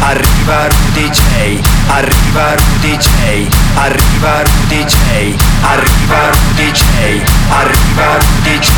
Arriva Rudy J. Arriva Rudy J. Arriva Rudy J. Arriva Rudy J. Arriva Rudy J.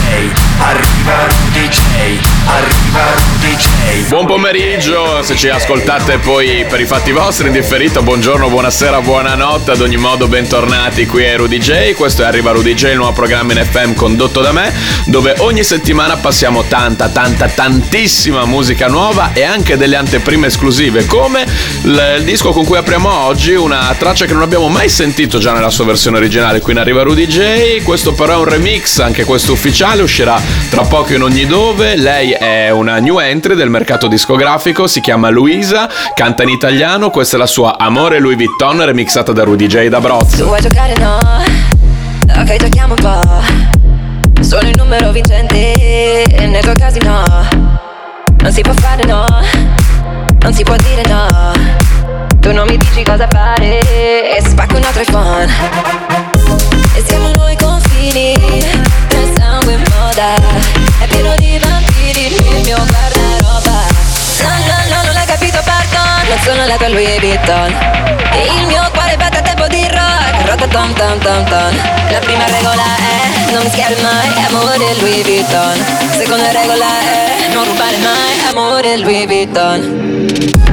Arriva Rudy J. Arriva Rudy J. Buon pomeriggio, se ci ascoltate poi per i fatti vostri in differito, buongiorno, buonasera, buonanotte, ad ogni modo bentornati qui a Rudy J. Questo è Arriva Rudy J, il nuovo programma in FM condotto da me, dove ogni settimana passiamo tanta, tanta, tantissima musica nuova e anche delle anteprime esclusive, come il disco con cui apriamo oggi, una traccia che non abbiamo mai sentito già nella sua versione originale qui in Arriva Rudy J. Questo però è un remix, anche questo ufficiale, uscirà tra poco in ogni dove. Lei è una new entry del mercato discografico, si chiama Luisa, canta in italiano, questa è la sua Amore Louis Vuitton remixata da Rudy J da Brozzo. Tu vuoi giocare no? Ok, giochiamo un po'. Sono il numero vincente nel tuo casino. Non si può fare no, non si può dire no. Tu non mi dici cosa fare e spacco un altro iPhone. E siamo noi confini tra sangue e moda. È pieno di vampiri il mio guardaroba. No, no, no, non l'hai capito, pardon. Non sono la tua Louis Vuitton. E il mio cuore batte a tempo di rock. Rotatom tom tom tom. La prima regola è non mischiare mai amore Louis Vuitton. Seconda regola è non rubare mai amore Louis Vuitton. Tu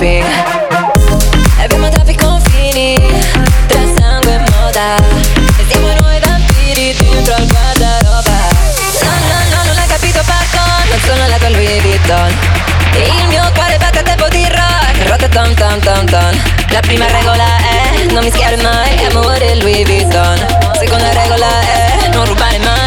shopping. Abbiamo troppi confini tra sangue e moda. E siamo noi vampiri dentro al guardaroba. No, no, no, non l'hai capito, pardon. Non sono la tua Louis Vuitton. Il mio cuore batte a tempo di rock. Rotatom tom tom tom. La prima regola è non mischiare mai amore Louis Vuitton. Seconda regola è non rubare mai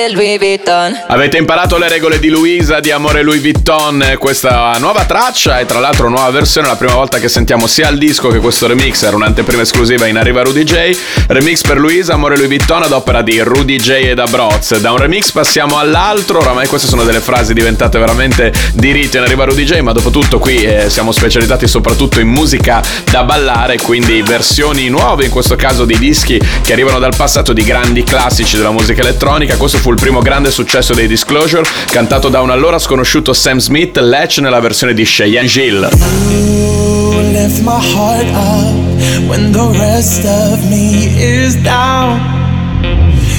amore Louis Vuitton Avete imparato le regole di Luisa di Amore Louis Vuitton, questa nuova traccia e tra l'altro nuova versione, la prima volta che sentiamo sia il disco che questo remix, era un'anteprima esclusiva in Arriva Rudy J, remix per Luisa, Amore Louis Vuitton ad opera di Rudy J e da Broz. Da un remix passiamo all'altro, oramai queste sono delle frasi diventate veramente di rito in Arriva Rudy J, ma dopo tutto qui eh, siamo specializzati soprattutto in musica da ballare, quindi versioni nuove, in questo caso di dischi che arrivano dal passato di grandi classici della musica elettronica. Questo fu il primo grande successo dei Disclosure, cantato da un allora sconosciuto Sam Smith, Latch nella versione di Cheyenne Gill.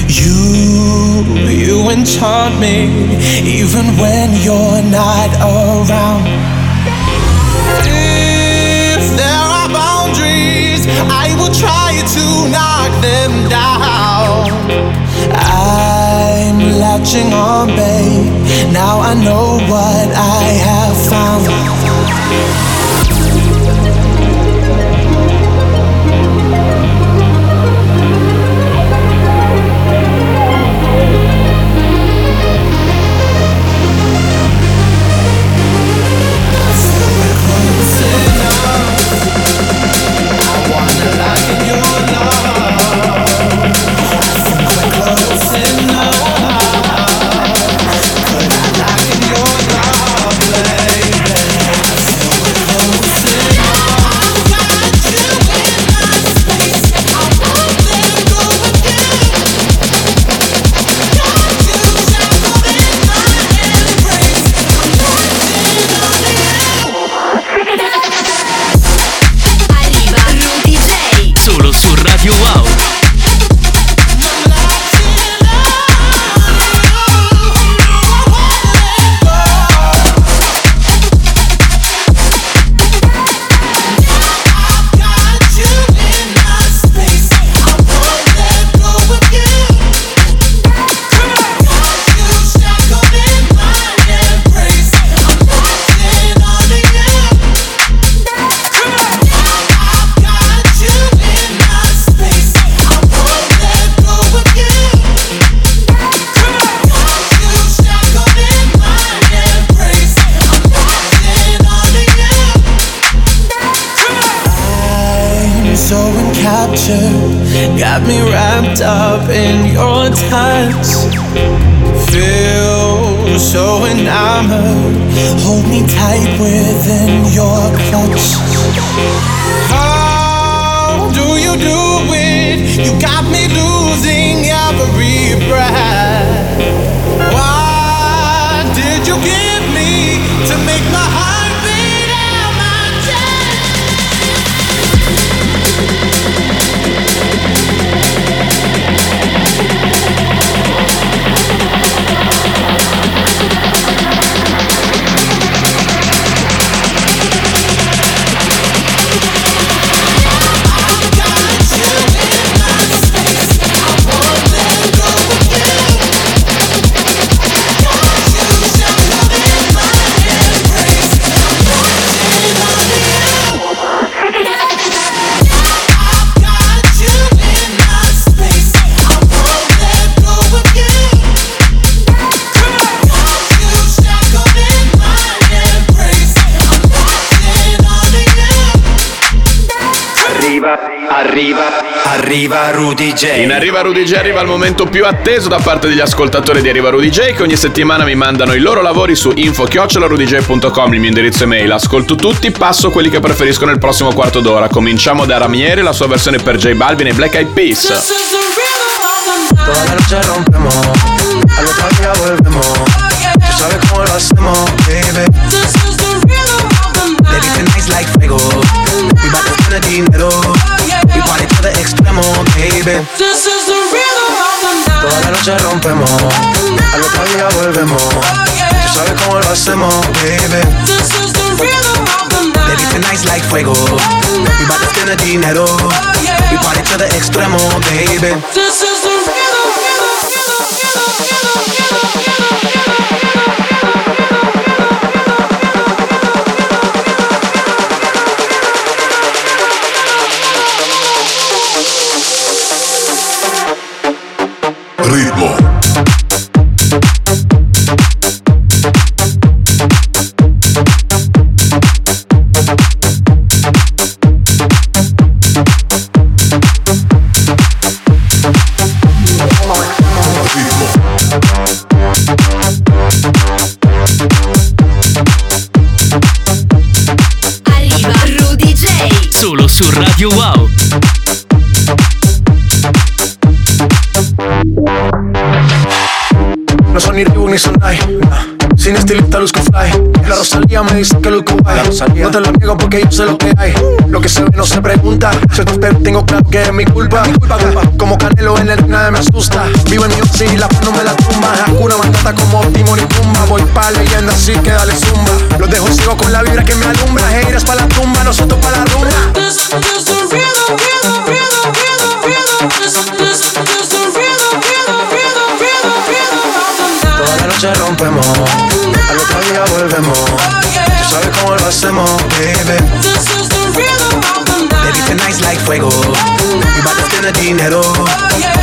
You, you enchant me even when you're not around. If there are boundaries, I will try to knock them down. I'm on, babe. Now I know what I have Hold me tight within your clutch. How do you do it? You got me losing every breath. What did you give me to make my heart arriva Rudy J. In Arriva Rudy J arriva il momento più atteso da parte degli ascoltatori di Arriva Rudy J che ogni settimana mi mandano i loro lavori su info-rudyj.com il mio indirizzo email. Ascolto tutti, passo quelli che preferisco nel prossimo quarto d'ora. Cominciamo da Ramieri, la sua versione per J Balvin e Black Eyed Peas. Toda la noche rompemos, al otro día volvemos. Tú sabes cómo lo hacemos, Toda la noche rompemos, al otro día volvemos. Tú sabes cómo lo hacemos, baby. Baby, tonight's like fuego. Bout to spend the dinero. We party to the extremo, baby. Wow. No son ni Reebok ni Sonai Sin estilista luzco fly. La Rosalía me dice que luzco guay. No te lo niego porque yo sé lo que hay. Lo que se ve no se pregunta. Si te espero tengo claro que es mi culpa. Como Canelo en el nadie me asusta. Vivo en mi oxi y la paz no me la tumba. Hakuna Matata como Timon y Pumba. Voy pa' leyenda así que dale zumba. Los dejo ciego con la vibra que me alumbra. Heiras pa' la tumba, nosotros pa' la rumba fuego. We bout to spend the dinero.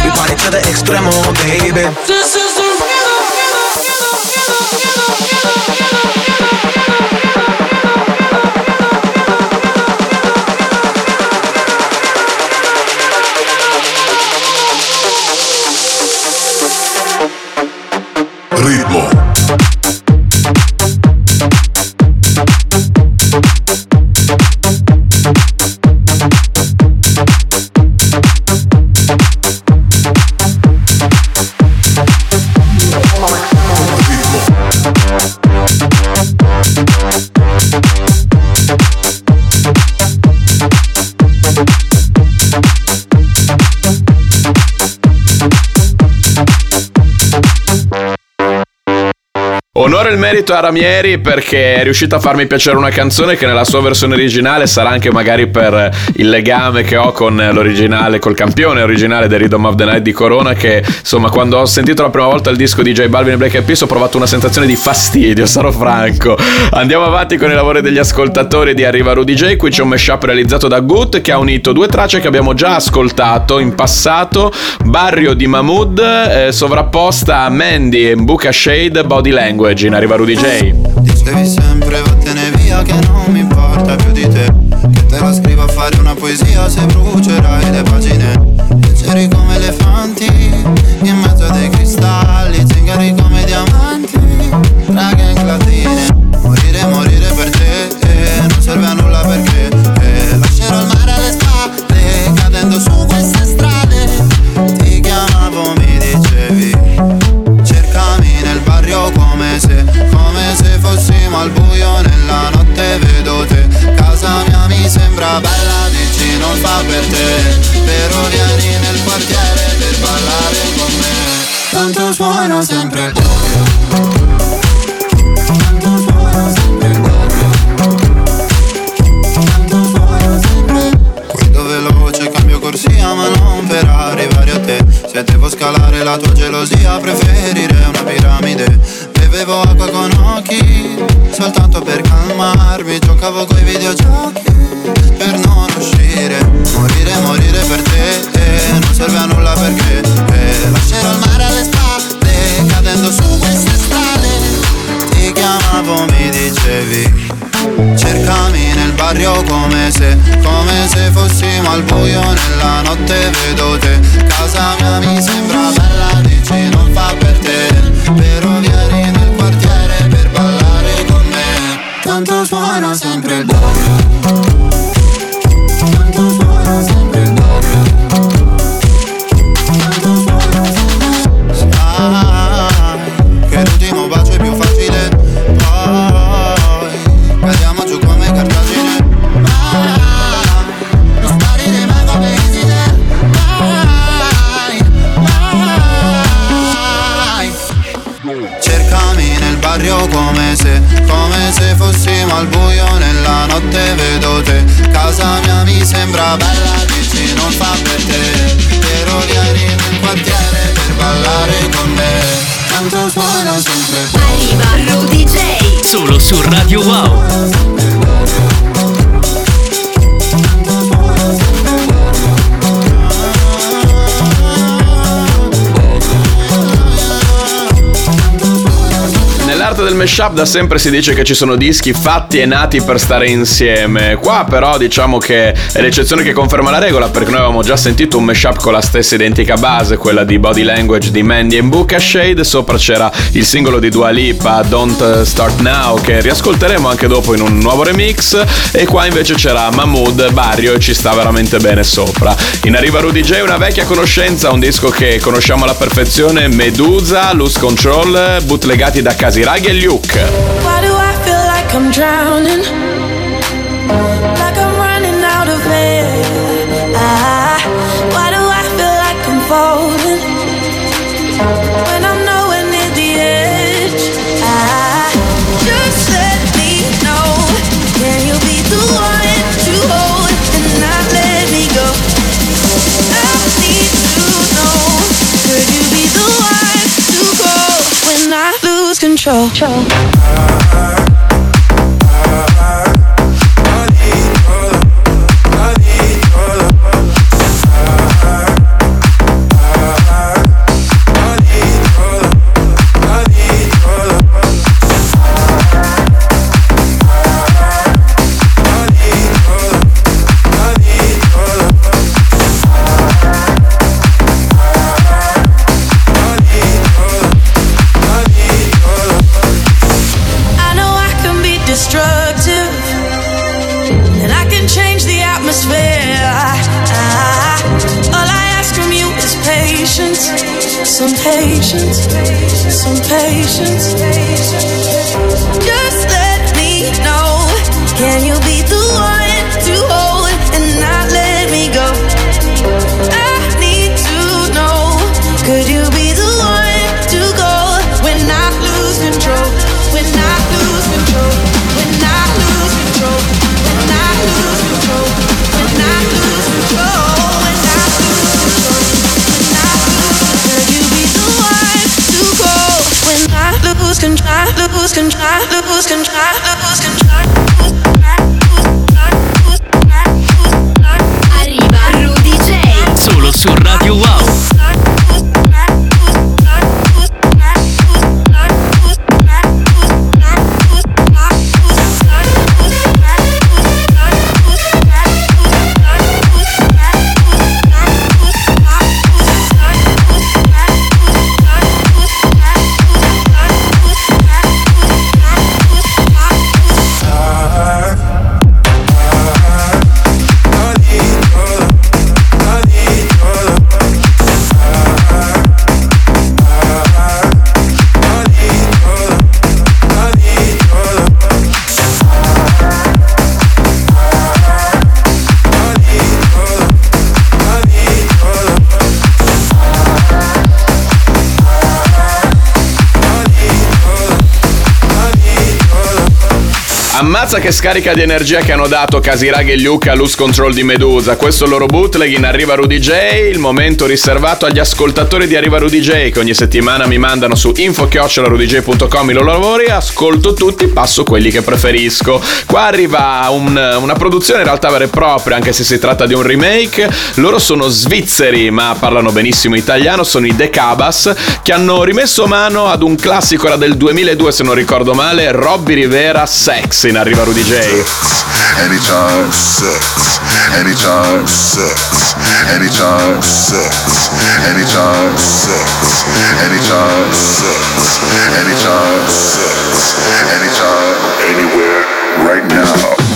We party to the extremo, baby. E il merito a Ramieri perché è riuscito a farmi piacere una canzone che nella sua versione originale sarà anche magari per il legame che ho con l'originale, col campione originale del Rhythm of the Night di Corona che insomma quando ho sentito la prima volta il disco di J Balvin e Black Eyed Peas ho provato una sensazione di fastidio, sarò franco. Andiamo avanti con i lavori degli ascoltatori di Arriva Rudy J, qui c'è un mashup realizzato da Good che ha unito due tracce che abbiamo già ascoltato in passato, Barrio di Mahmood eh, sovrapposta a Mandy e Mbuka Shade Body Language in Arriva Rudy J. Dicevi sempre vattene via che non mi importa più di te Che te la scrivo a fare una poesia se brucerai le pagine Leggeri come elefanti in per te Peruviani nel quartiere per ballare con me. Tanto suono sempre il cuore. Ma non per arrivare a te. Se devo scalare la tua gelosia preferirei una piramide. Bevevo acqua con occhi Soltanto per calmarmi. Giocavo coi videogiochi Per non uscire. Morire, morire per te eh, Non serve a nulla perché eh, Lascerò il mare alle spalle Cadendo su queste strade. Ti chiamavo, mi dicevi Cercami nel barrio come se, come se fossimo al buio nella notte vedo te Mashup da sempre si dice che ci sono dischi fatti e nati per stare insieme. Qua però diciamo che è l'eccezione che conferma la regola perché noi avevamo già sentito un mashup con la stessa identica base, quella di Body Language di Mandy e Buka Shade, sopra c'era il singolo di Dua Lipa, Don't Start Now, che riascolteremo anche dopo in un nuovo remix e qua invece c'era Mahmood Barrio e ci sta veramente bene sopra. In arriva Rudy J, una vecchia conoscenza, un disco che conosciamo alla perfezione, Medusa, Loose Control, bootlegati da Casiraghi e Luke. Why do I feel like I'm drowning? Lose control? Lose control? I'm Ammazza che scarica di energia che hanno dato Casiraghi e Luca a Loose Control di Medusa. Questo è il loro bootleg in Arriva Rudy J, il momento riservato agli ascoltatori di Arriva Rudy J che ogni settimana mi mandano su info-rudyj.com i loro lavori, ascolto tutti, passo quelli che preferisco. Qua arriva un- una produzione in realtà vera e propria, anche se si tratta di un remake. Loro sono svizzeri, ma parlano benissimo italiano, sono i The Cabas, che hanno rimesso mano ad un classico, era del 2002 se non ricordo male, Robby Rivera Sex in Arriva Rudy J. Anytime sex, anytime sex, anytime sex, anytime sex, anytime sex, anytime sex, anytime, anywhere, right now.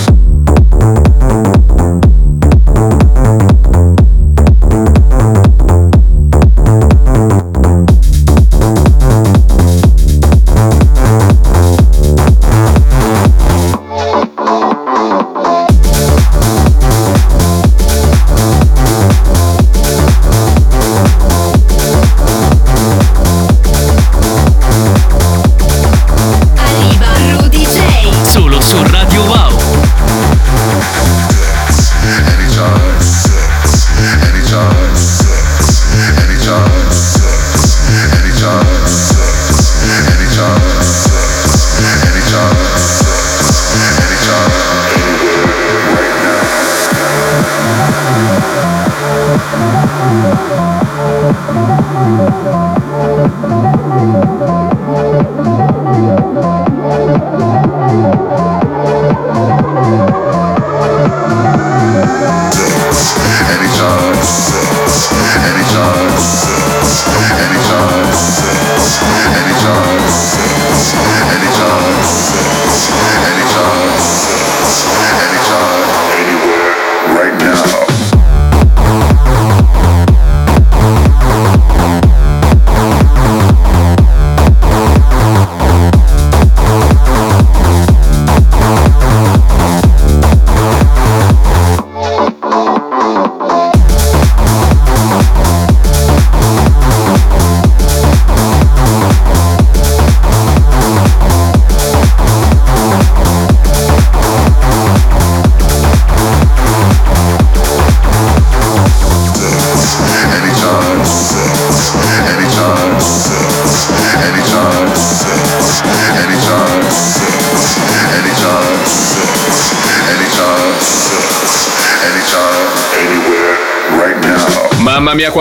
Sex,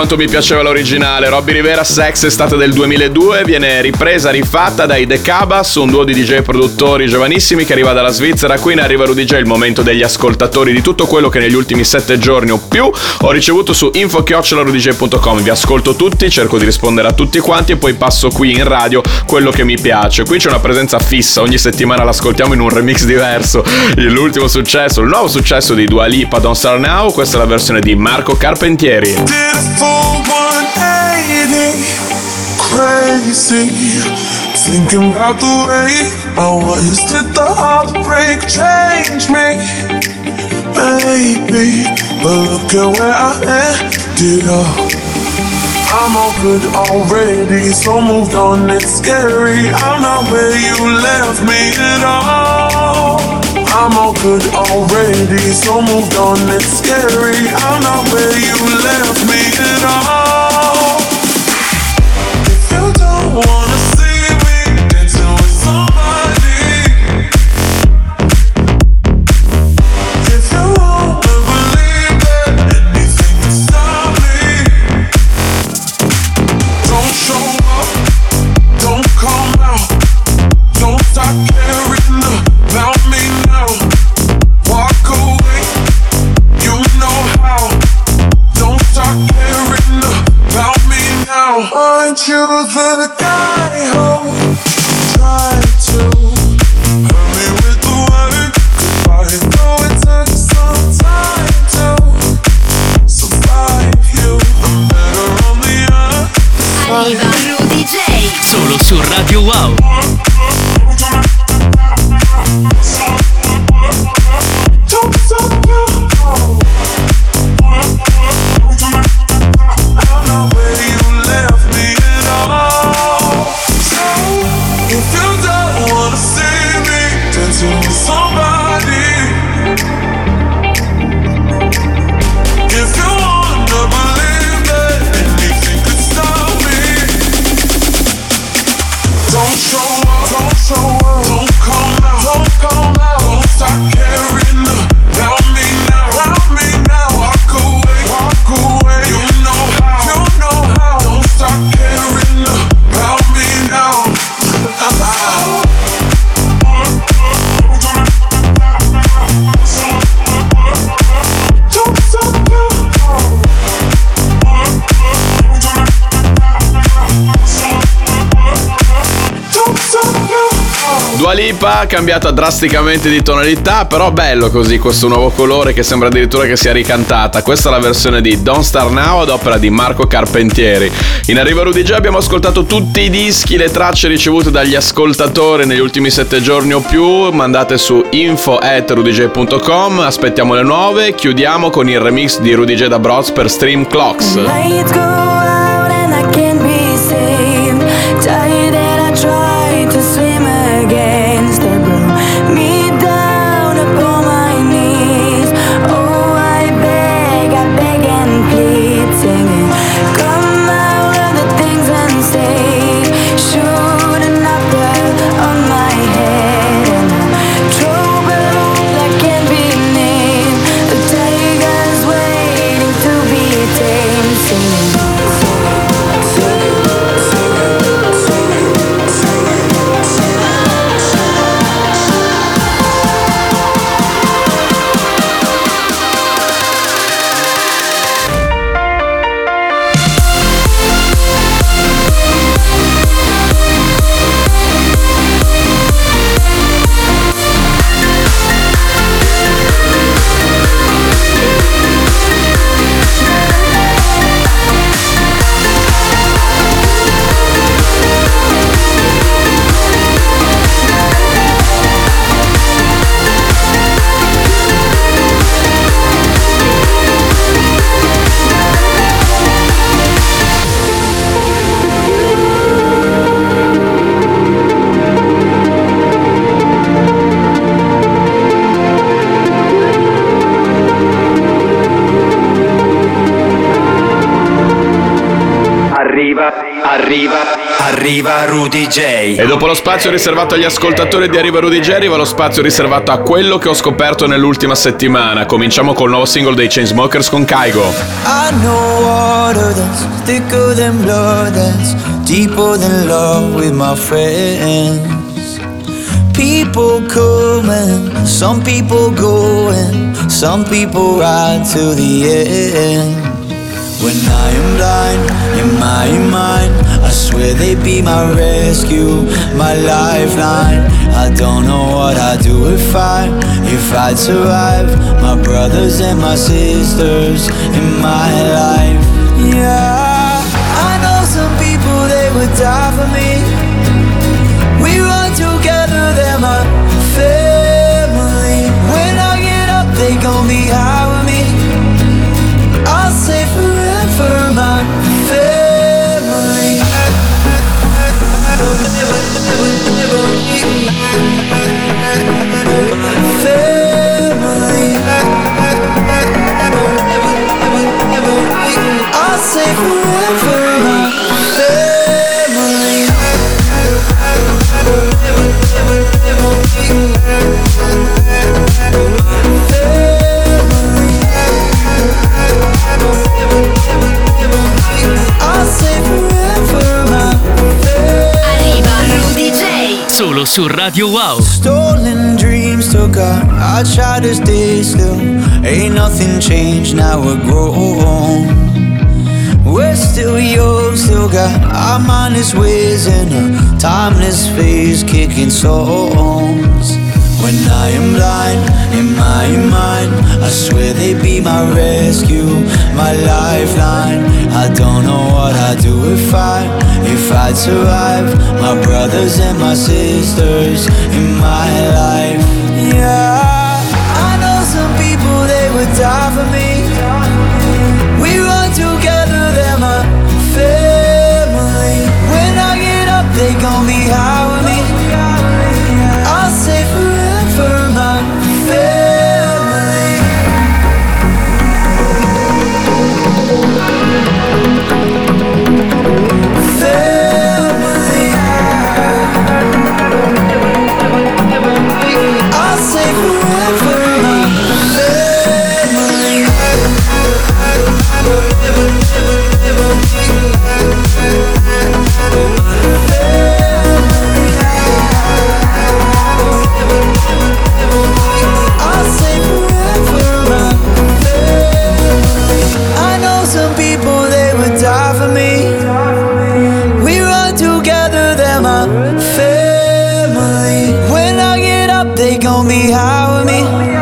quanto mi piaceva l'originale, Robby Rivera Sex estate del 2002, viene ripresa, rifatta dai The Cabas, un duo di DJ produttori giovanissimi che arriva dalla Svizzera, qui in Arriva Rudy J, il momento degli ascoltatori di tutto quello che negli ultimi sette giorni o più ho ricevuto su info-rudyj.com, vi ascolto tutti, cerco di rispondere a tutti quanti e poi passo qui in radio quello che mi piace, qui c'è una presenza fissa, ogni settimana l'ascoltiamo in un remix diverso, l'ultimo successo, il nuovo successo di Dua Lipa, Don't Start Now, questa è la versione di Marco Carpentieri. Full 180, crazy. Thinking about the way I was. Did the heartbreak change me? Maybe, but look at where I ended up. I'm all good already, so moved on. It's scary. I'm not where you left me at all. I'm all good already, so moved on. It's scary. I'm not where you left me at all. Radio Wow. Lipa cambiata drasticamente di tonalità, però bello così questo nuovo colore che sembra addirittura che sia ricantata. Questa è la versione di Don't Star Now ad opera di Marco Carpentieri. In arriva Rudy J abbiamo ascoltato tutti i dischi, le tracce ricevute dagli ascoltatori negli ultimi sette giorni o più, mandate su info@rudyj.com, aspettiamo le nuove, chiudiamo con il remix di Rudy J da Broz per Stream Clocks. Riservato agli ascoltatori di Arriva Rudy J arriva lo spazio riservato a quello che ho scoperto nell'ultima settimana. Cominciamo col nuovo singolo dei Chainsmokers con Kaigo. I know water that's thicker than blood, that's deeper than love with my friends. People coming, some people going, some people ride to the end. When I am blind in my mind, I swear they'd be my rescue, my lifeline. I don't know what I'd do if I, if I'd survive. My brothers and my sisters in my life. Yeah, I know some people they would die for me. Su Radio Wow. Stolen dreams took out. I try to stay still. Ain't nothing changed, now we're grown. We're still young, still got our mindless ways in a timeless phase, kicking songs. When I am blind in my mind, I swear they be my rescue, my lifeline. I don't know what I'd do if I, if I'd survive. My brothers and my sisters in my life. Yeah, I know some people they would die for me. Me.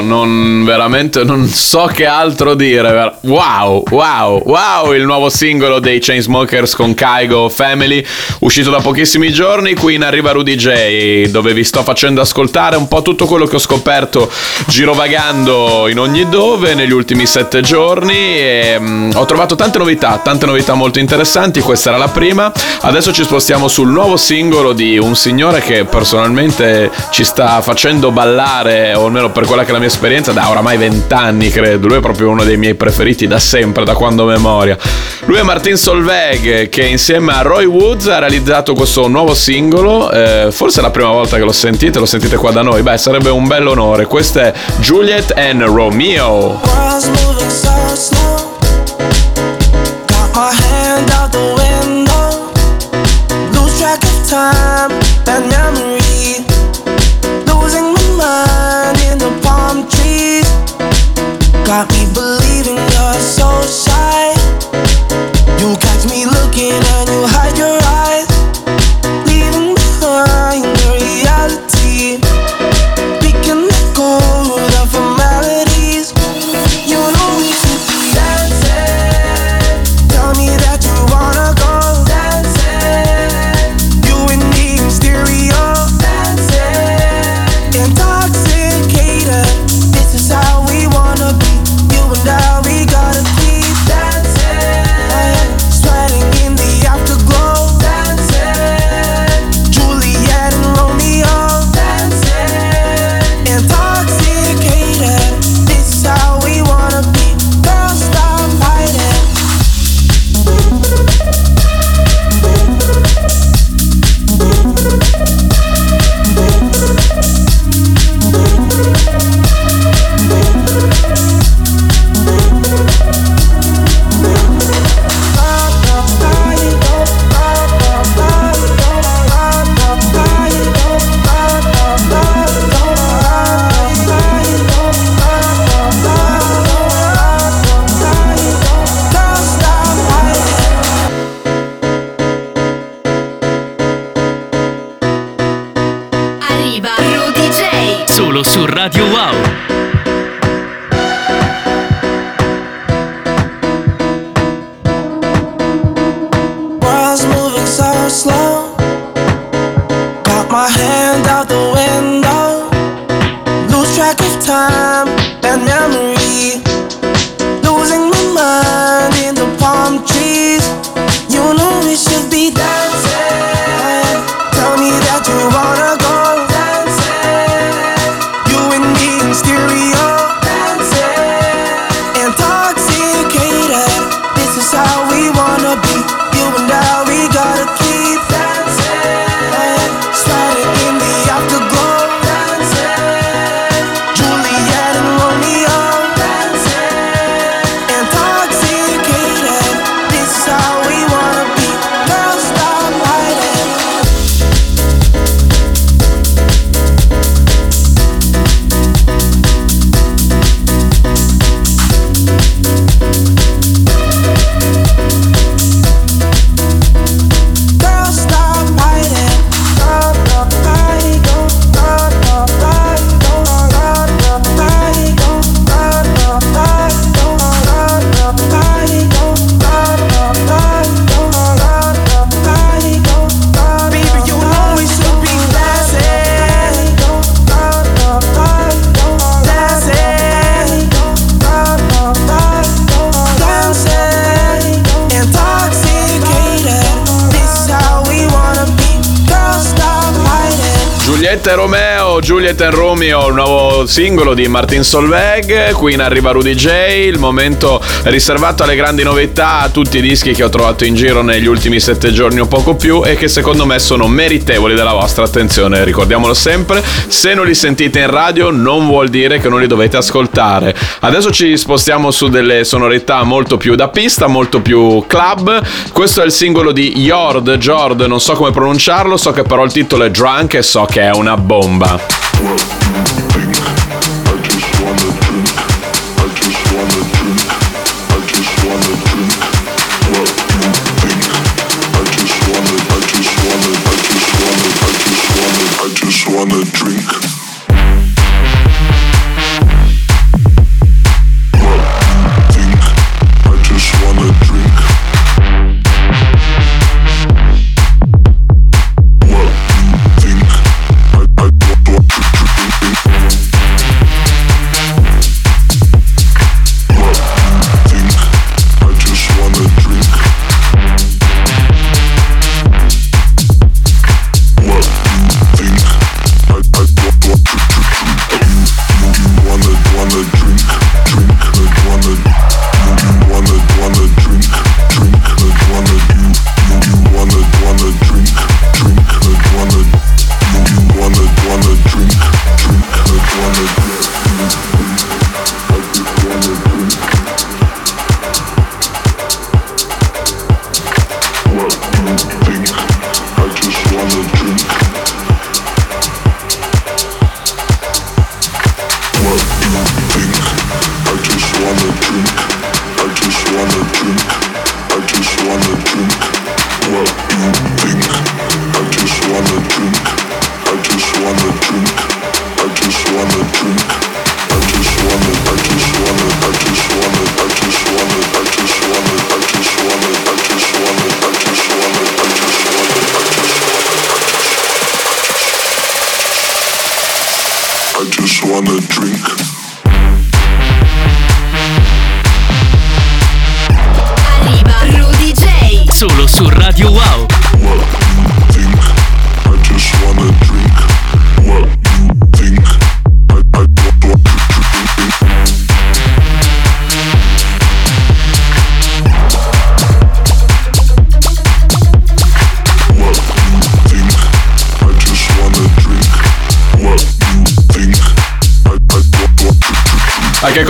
Non veramente non so che altro dire. Wow, wow, wow, il nuovo singolo dei Chainsmokers con Kaigo Family, uscito da pochissimi giorni. Qui in arriva Rudy J, dove vi sto facendo ascoltare un po' tutto quello che ho scoperto girovagando in ogni dove negli ultimi sette giorni. E, mm, ho trovato tante novità, tante novità molto interessanti. Questa era la prima. Adesso ci spostiamo sul nuovo singolo di un signore che personalmente ci sta facendo ballare, o almeno per quella che è la mia esperienza, da oramai vent'anni credo. Lui è proprio uno dei miei preferiti da sempre, da quando memoria. Lui è Martin Solveig che insieme a Roy Woods ha realizzato questo nuovo singolo. eh, forse è la prima volta che lo sentite, lo sentite qua da noi. Beh, sarebbe un bel onore. Questo è Juliet and Romeo. Got time and memory. Got singolo di Martin Solveig. Qui in arriva Rudy J. Il momento riservato alle grandi novità, a tutti i dischi che ho trovato in giro negli ultimi sette giorni o poco più e che secondo me sono meritevoli della vostra attenzione. Ricordiamolo sempre: se non li sentite in radio, non vuol dire che non li dovete ascoltare. Adesso ci spostiamo su delle sonorità molto più da pista, molto più club. Questo è il singolo di Jord, Jord, non so come pronunciarlo, so che però il titolo è Drunk e so che è una bomba.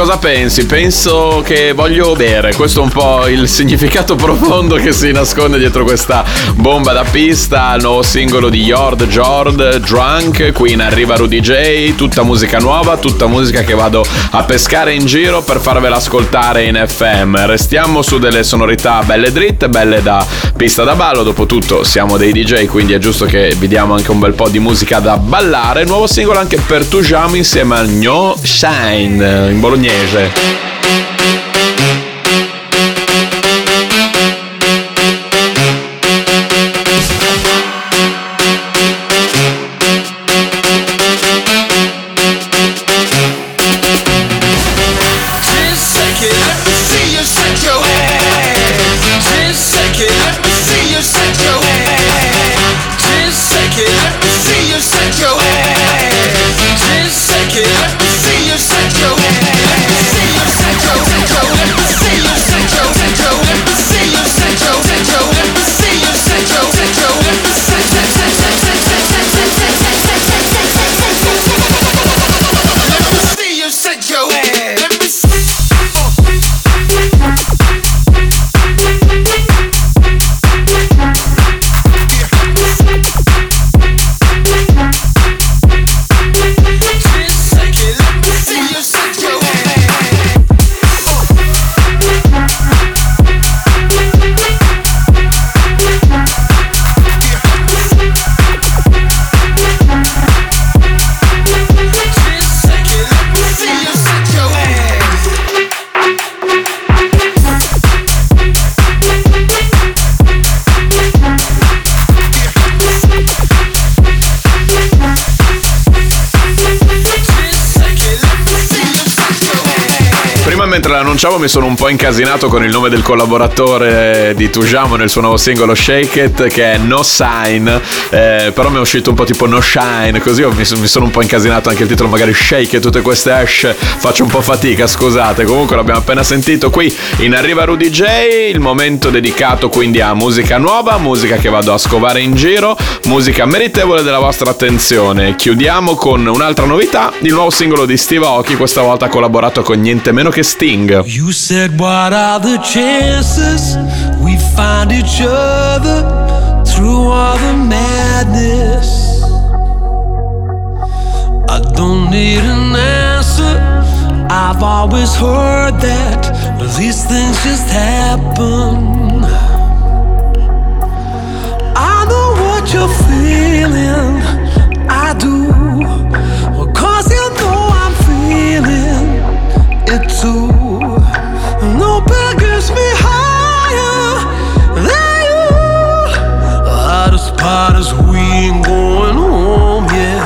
Cosa pensi? Penso che voglio bere. Questo è un po' il significato profondo che si nasconde dietro questa bomba da pista. Nuovo singolo di Yord Jord, Drunk. Qui in arriva Rudy J. Tutta musica nuova, tutta musica che vado a pescare in giro per farvela ascoltare in FM. Restiamo su delle sonorità belle dritte, belle da pista da ballo. Dopotutto siamo dei DJ, quindi è giusto che vi diamo anche un bel po' di musica da ballare. Nuovo singolo anche per Tujamo insieme a Gno Shine in bolognese. Mentre l'annunciavo mi sono un po' incasinato con il nome del collaboratore di Tujamo nel suo nuovo singolo Shake It che è No Sign, eh, però mi è uscito un po' tipo No Shine, così mi, so- mi sono un po' incasinato anche il titolo magari Shake It, tutte queste hash, faccio un po' fatica, scusate, comunque l'abbiamo appena sentito qui in Arriva Rudy J, il momento dedicato quindi a musica nuova, musica che vado a scovare in giro, musica meritevole della vostra attenzione. Chiudiamo con un'altra novità, il nuovo singolo di Steve Aoki, questa volta ha collaborato con niente meno che Sting. You said, What are the chances we find each other through all the madness? I don't need an answer. I've always heard that these things just happen. I know what you're Part is we ain't going home yet.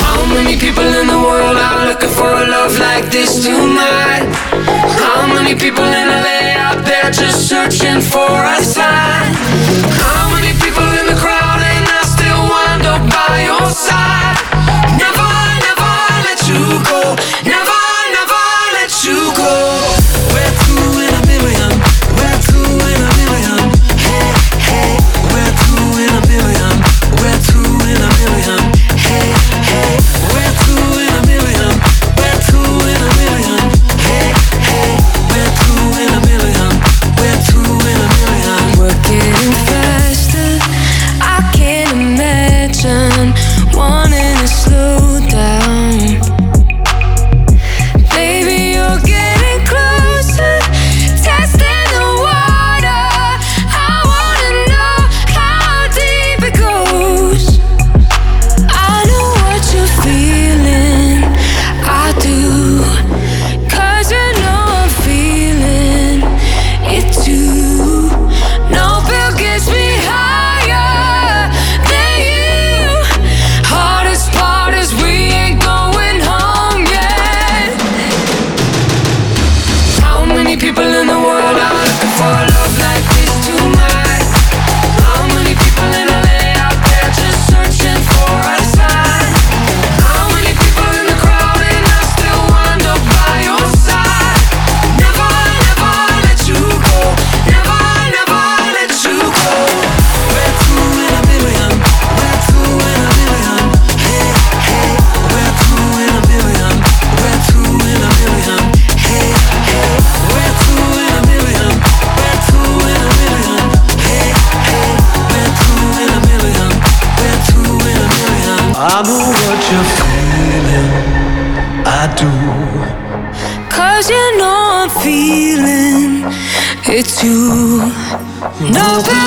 How many people in the world are looking for a love like this tonight? How many people in LA out there just searching for a sign?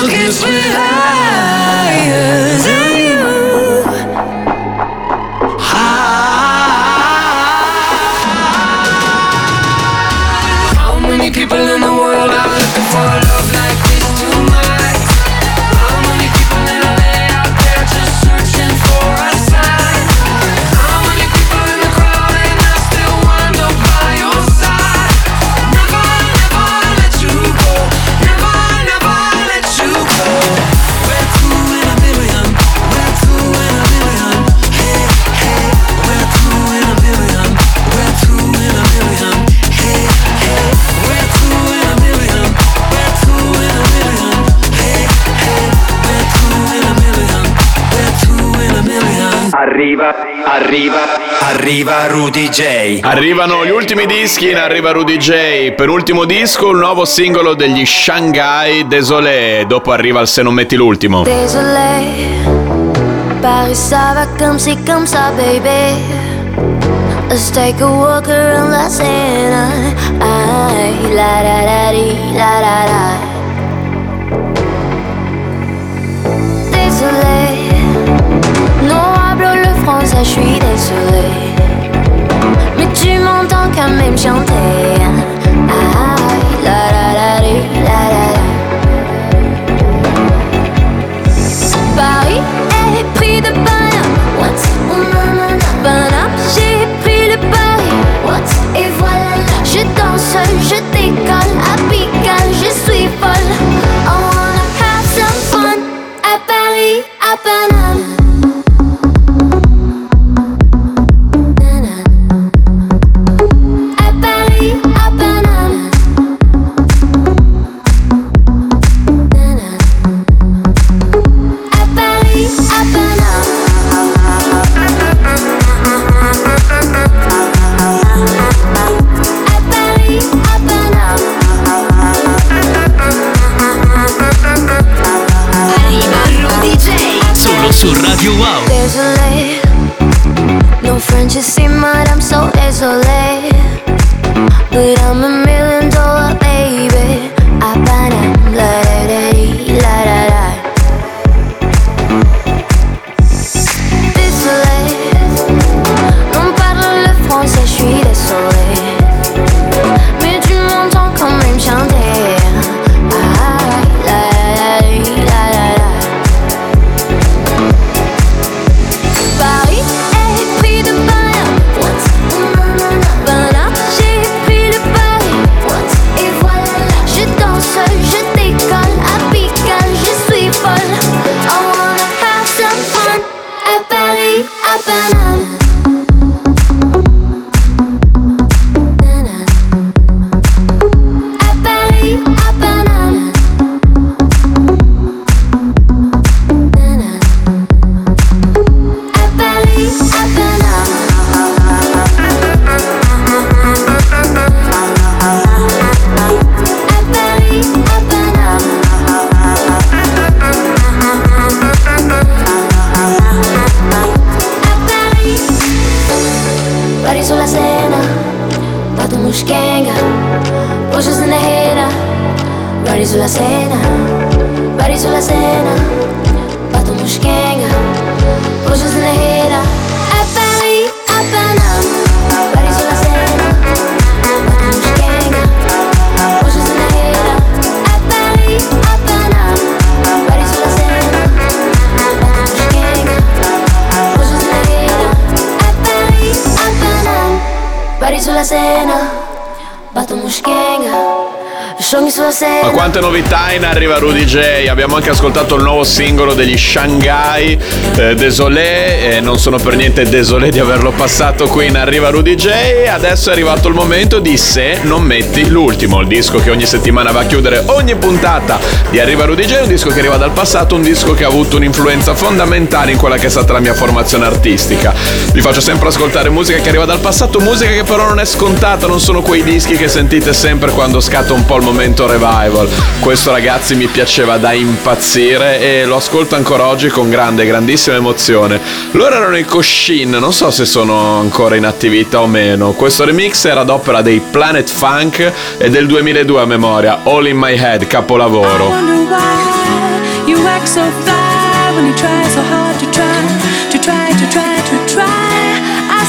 long as get higher. Arriva, arriva Rudy J. Arrivano gli ultimi dischi in Arriva Rudy J. Per ultimo disco, il nuovo singolo degli Shanghai Désolé. Dopo arriva il Se non metti l'ultimo. Désolé, Paris ça va comme si comme ça, baby. Let's take a walk around la Seine. I, I, la, in arriva Rudy J? Abbiamo anche ascoltato il nuovo singolo degli Shanghai, eh, Désolé, e non sono per niente désolé di averlo passato qui in arriva Rudy J. Adesso è arrivato il momento di Se non metti l'ultimo, il disco che ogni settimana va a chiudere ogni puntata di Arriva Rudy J, un disco che arriva dal passato, un disco che ha avuto un'influenza fondamentale in quella che è stata la mia formazione artistica. Vi faccio sempre ascoltare musica che arriva dal passato, musica che però non è scontata, non sono quei dischi che sentite sempre quando scatta un po' il momento revival. Questo ragazzi mi piaceva da impazzire e lo ascolto ancora oggi con grande, grandissima emozione. Loro erano i Coshin, non so se sono ancora in attività o meno. Questo remix era d'opera dei Planet Funk e del 2002 a memoria, All in My Head, capolavoro.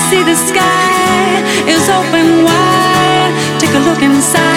see the sky is open wide. Take a look inside.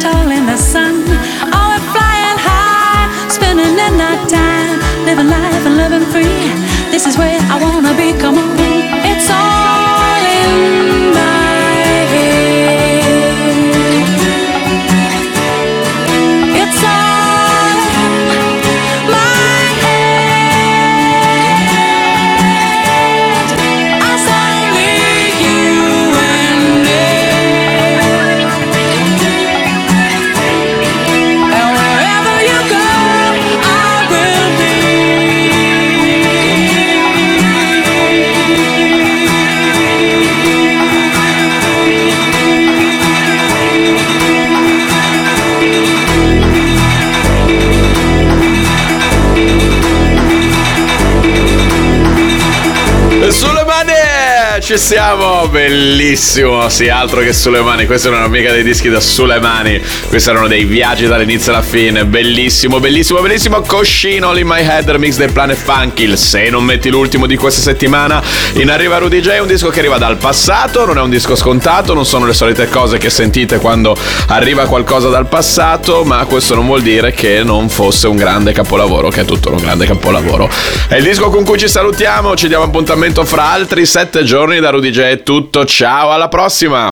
Tall in the sun. Oh, we're flying high, spinning in our time, living life and living free. This is where I wanna be. Ci siamo, bellissimo, sì, altro che sulle mani, questi non erano mica dei dischi da sulle mani, questi erano dei viaggi dall'inizio alla fine, bellissimo, bellissimo, bellissimo, Coscino in My Head, remix dei Planet Funky, il se non metti l'ultimo di questa settimana, in arriva Rudy J, un disco che arriva dal passato, non è un disco scontato, non sono le solite cose che sentite quando arriva qualcosa dal passato, ma questo non vuol dire che non fosse un grande capolavoro, che è tutto un grande capolavoro. È il disco con cui ci salutiamo, ci diamo appuntamento fra altri sette giorni da Rudy J, è tutto, ciao, alla prossima!